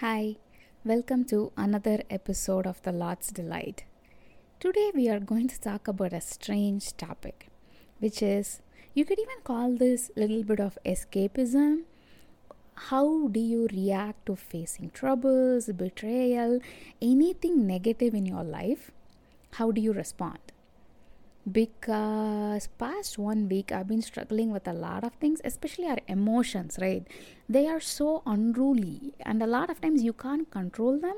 Hi, welcome to another episode of The Lord's Delight. Today we are going to talk about a strange topic, which is you could even call this a little bit of escapism. How do you react to facing troubles, betrayal, anything negative in your life? How do you respond? Because past one week i've been struggling with a lot of things especially our emotions right? They are so unruly and a lot of times you can't control them.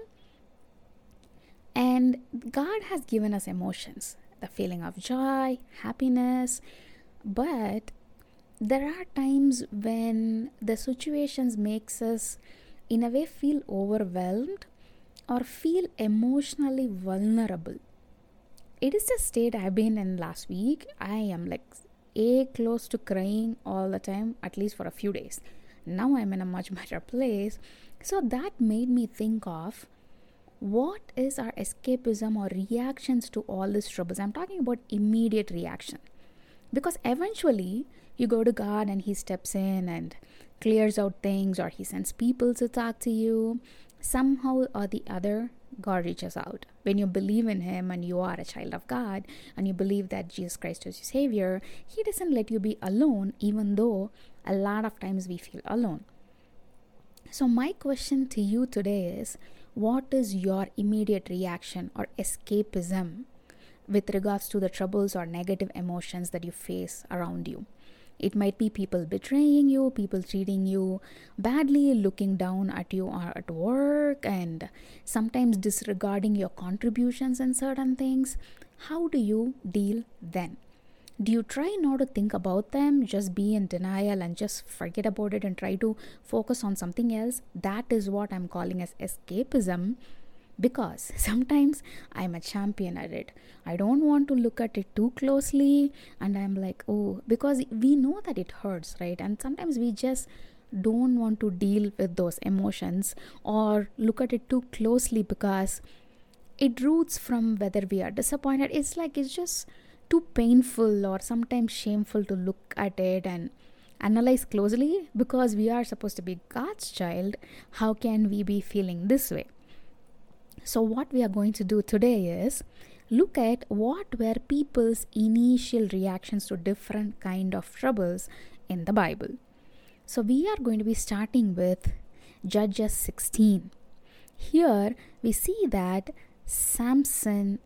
And god has given us emotions the feeling of joy happiness. But there are times when the situations makes us in a way feel overwhelmed or feel emotionally vulnerable it is the state I've been in last week. I am like a close to crying all the time, at least for a few days. Now I'm in a much better place. So that made me think of what is our escapism or reactions to all these troubles. I'm talking about immediate reaction. Because eventually you go to God and He steps in and clears out things, or He sends people to talk to you. Somehow or the other, God reaches out. When you believe in Him and you are a child of God and you believe that Jesus Christ is your Savior, He doesn't let you be alone, even though a lot of times we feel alone. So, my question to you today is what is your immediate reaction or escapism with regards to the troubles or negative emotions that you face around you? It might be people betraying you, people treating you badly, looking down at you at work, and sometimes disregarding your contributions in certain things. How do you deal then? Do you try not to think about them, just be in denial and just forget about it and try to focus on something else? That is what I'm calling as escapism because sometimes I'm a champion at it. I don't want to look at it too closely, and I'm like, oh, because we know that it hurts, right? And sometimes we just don't want to deal with those emotions or look at it too closely because it roots from whether we are disappointed. It's like it's just too painful or sometimes shameful to look at it and analyze closely because we are supposed to be God's child. How can we be feeling this way? So, what we are going to do today is look at what were people's initial reactions to different kind of troubles in the Bible. So, we are going to be starting with Judges 16. Here we see that Samson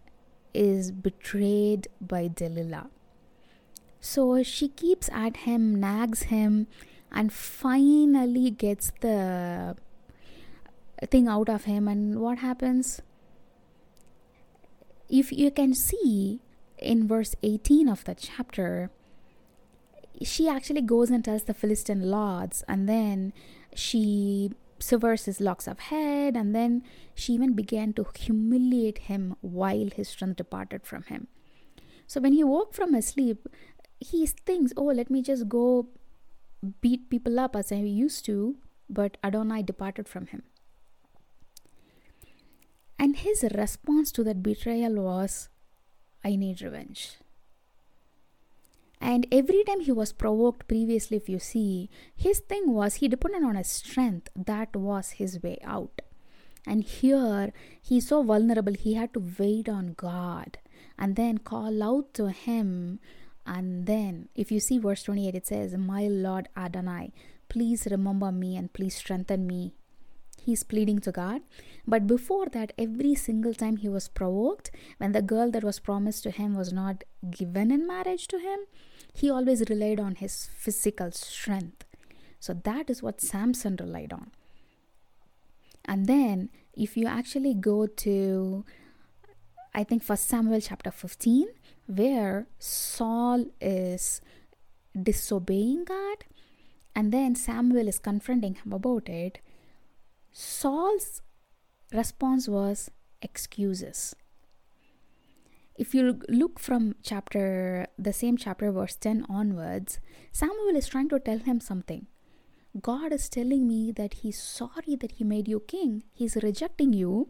is betrayed by Delilah. So she keeps at him, nags him, and finally gets the thing out of him and what happens? If you can see in verse 18 of the chapter she actually goes and tells the philistine lords and then she severs his locks of head and then she even began to humiliate him while his strength departed from him. So when he woke from his sleep he thinks oh let me just go beat people up as i used to but adonai departed from him his response to that betrayal was, I need revenge. And every time he was provoked previously, if you see, his thing was he depended on his strength. That was his way out. And here he's so vulnerable, he had to wait on God and then call out to him. And then, if you see verse 28, it says, My Lord Adonai, please remember me and please strengthen me he's pleading to God. But before that, every single time he was provoked, when the girl that was promised to him was not given in marriage to him, he always relied on his physical strength. So that is what Samson relied on. And then, if you actually go to, I think, First Samuel chapter 15, where Saul is disobeying God, and then Samuel is confronting him about it Saul's response was excuses. If you look from chapter, the same chapter, verse 10 onwards, Samuel is trying to tell him something. God is telling me that he's sorry that he made you king. He's rejecting you.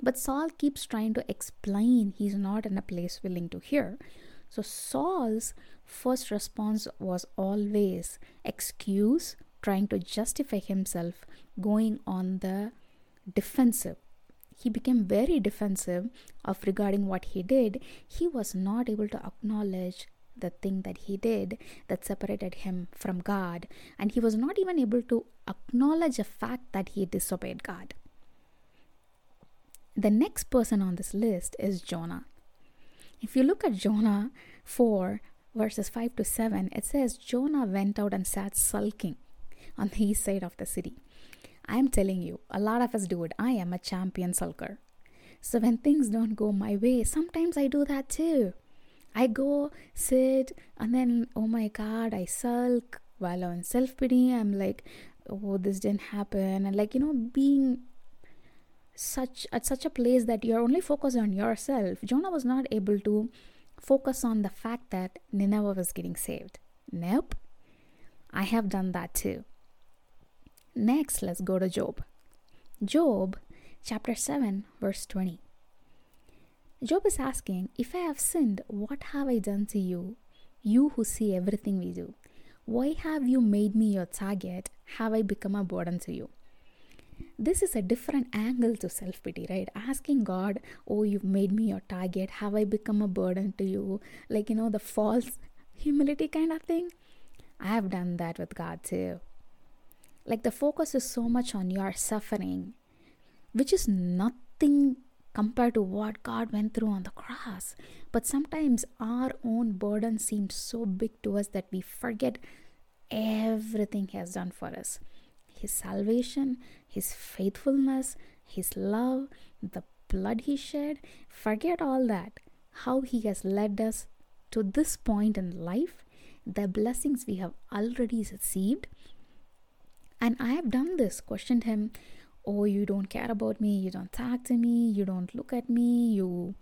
But Saul keeps trying to explain he's not in a place willing to hear. So Saul's first response was always excuse, trying to justify himself going on the defensive. He became very defensive of regarding what he did. He was not able to acknowledge the thing that he did that separated him from God, and he was not even able to acknowledge the fact that he disobeyed God. The next person on this list is Jonah. If you look at Jonah 4, verses 5 to 7, it says Jonah went out and sat sulking on the east side of the city. I'm telling you, a lot of us do it. I am a champion sulker. So when things don't go my way, sometimes I do that too. I go sit and then, oh my god, I sulk while on self pity. I'm like, oh, this didn't happen. And like, you know, being such at such a place that you're only focused on yourself. Jonah was not able to focus on the fact that Nineveh was getting saved. Nope. I have done that too. Next, let's go to Job. Job chapter 7, verse 20. Job is asking, If I have sinned, what have I done to you? You who see everything we do. Why have you made me your target? Have I become a burden to you? This is a different angle to self pity, right? Asking God, Oh, you've made me your target. Have I become a burden to you? Like, you know, the false humility kind of thing. I have done that with God too. Like, the focus is so much on your suffering, which is nothing compared to what God went through on the cross. But sometimes our own burden seems so big to us that we forget everything He has done for us His salvation, His faithfulness, His love, the blood He shed. Forget all that. How He has led us to this point in life, the blessings we have already received. And I have done this, questioned Him oh you don't care about me you don't talk to me you don't look at me you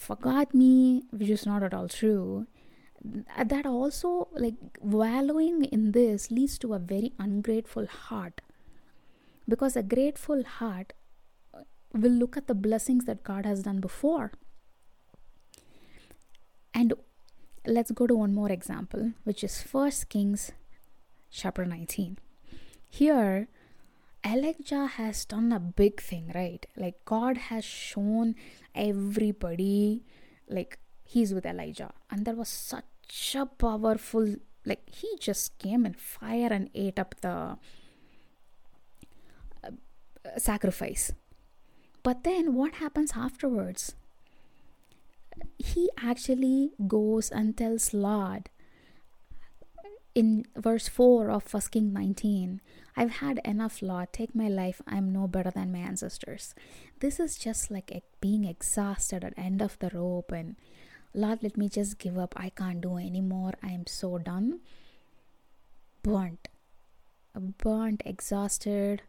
forgot me which is not at all true. That also like wallowing in this leads to a very ungrateful heart. Because a grateful heart uh, will look at the blessings that god has done before. And let's go to one more example which is first kings chapter 19 here Elijah has done a big thing, right? Like God has shown everybody like he's with Elijah. And there was such a powerful like he just came in fire and ate up the uh, sacrifice. But then what happens afterwards? He actually goes and tells Lord in verse 4 of 1 King 19 I've had enough, Lord. Take my life. I'm no better than my ancestors. This is just like being exhausted at end of the rope and Lord, let me just give up. I can't do anymore. I am so done. Burnt. Burnt, exhausted,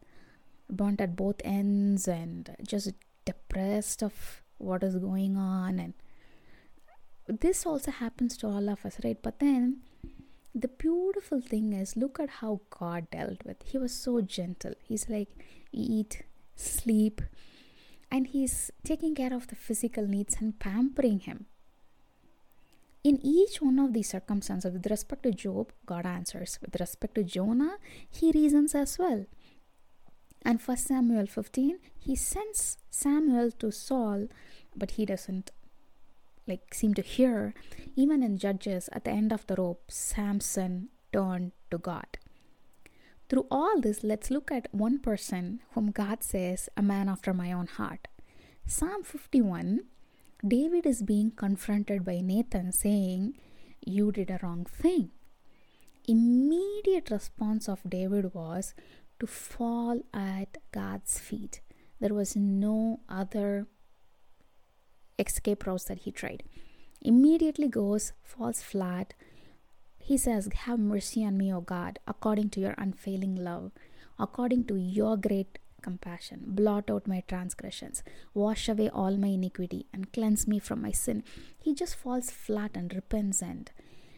burnt at both ends and just depressed of what is going on and this also happens to all of us right but then the beautiful thing is look at how god dealt with. He was so gentle. He's like eat sleep and he's taking care of the physical needs and pampering him. In each one of these circumstances with respect to job god answers. With respect to jonah he reasons as well. And first samuel 15 he sends samuel to saul but he doesn't like seem to hear. Even in judges at the end of the rope samson turned to god. Through all this let's look at one person whom god says a man after my own heart. Psalm 51 david is being confronted by nathan saying you did a wrong thing. Immediate response of david was to fall at god's feet. There was no other escape routes that he tried. Immediately goes, falls flat. He says, Have mercy on me, O God, according to your unfailing love, according to your great compassion. Blot out my transgressions, wash away all my iniquity, and cleanse me from my sin. He just falls flat and repents and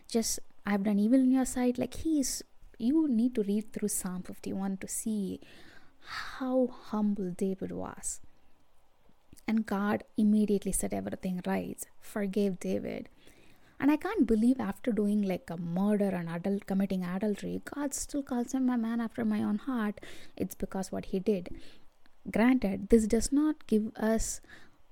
just, I've done evil in your sight. Like he is, you need to read through Psalm 51 to see how humble David was. And God immediately set everything right, forgave David. And I can't believe after doing like a murder and adult committing adultery, God still calls him a man after my own heart. It's because what he did. Granted, this does not give us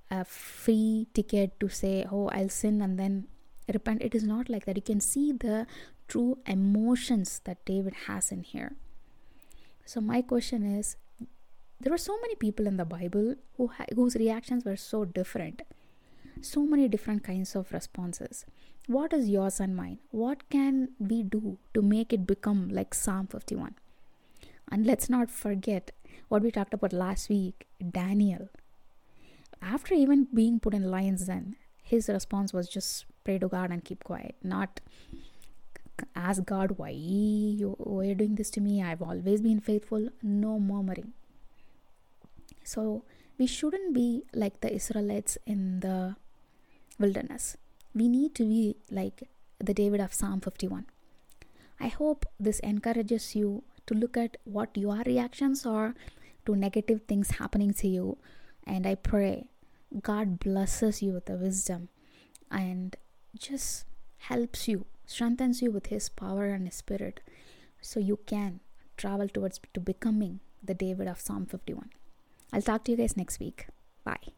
a free ticket to say, Oh, I'll sin and then repent. It is not like that. You can see the true emotions that David has in here. So, my question is there were so many people in the Bible who ha- whose reactions were so different, so many different kinds of responses. What is yours and mine? What can we do to make it become like Psalm 51? And let's not forget what we talked about last week Daniel. After even being put in lion's den, his response was just pray to God and keep quiet, not ask God why you why you're doing this to me. I've always been faithful. No murmuring. So we shouldn't be like the Israelites in the wilderness. We need to be like the David of Psalm 51. I hope this encourages you to look at what your reactions are to negative things happening to you. And I pray God blesses you with the wisdom and just helps you, strengthens you with His power and His Spirit so you can travel towards to becoming the David of Psalm 51. I'll talk to you guys next week. Bye.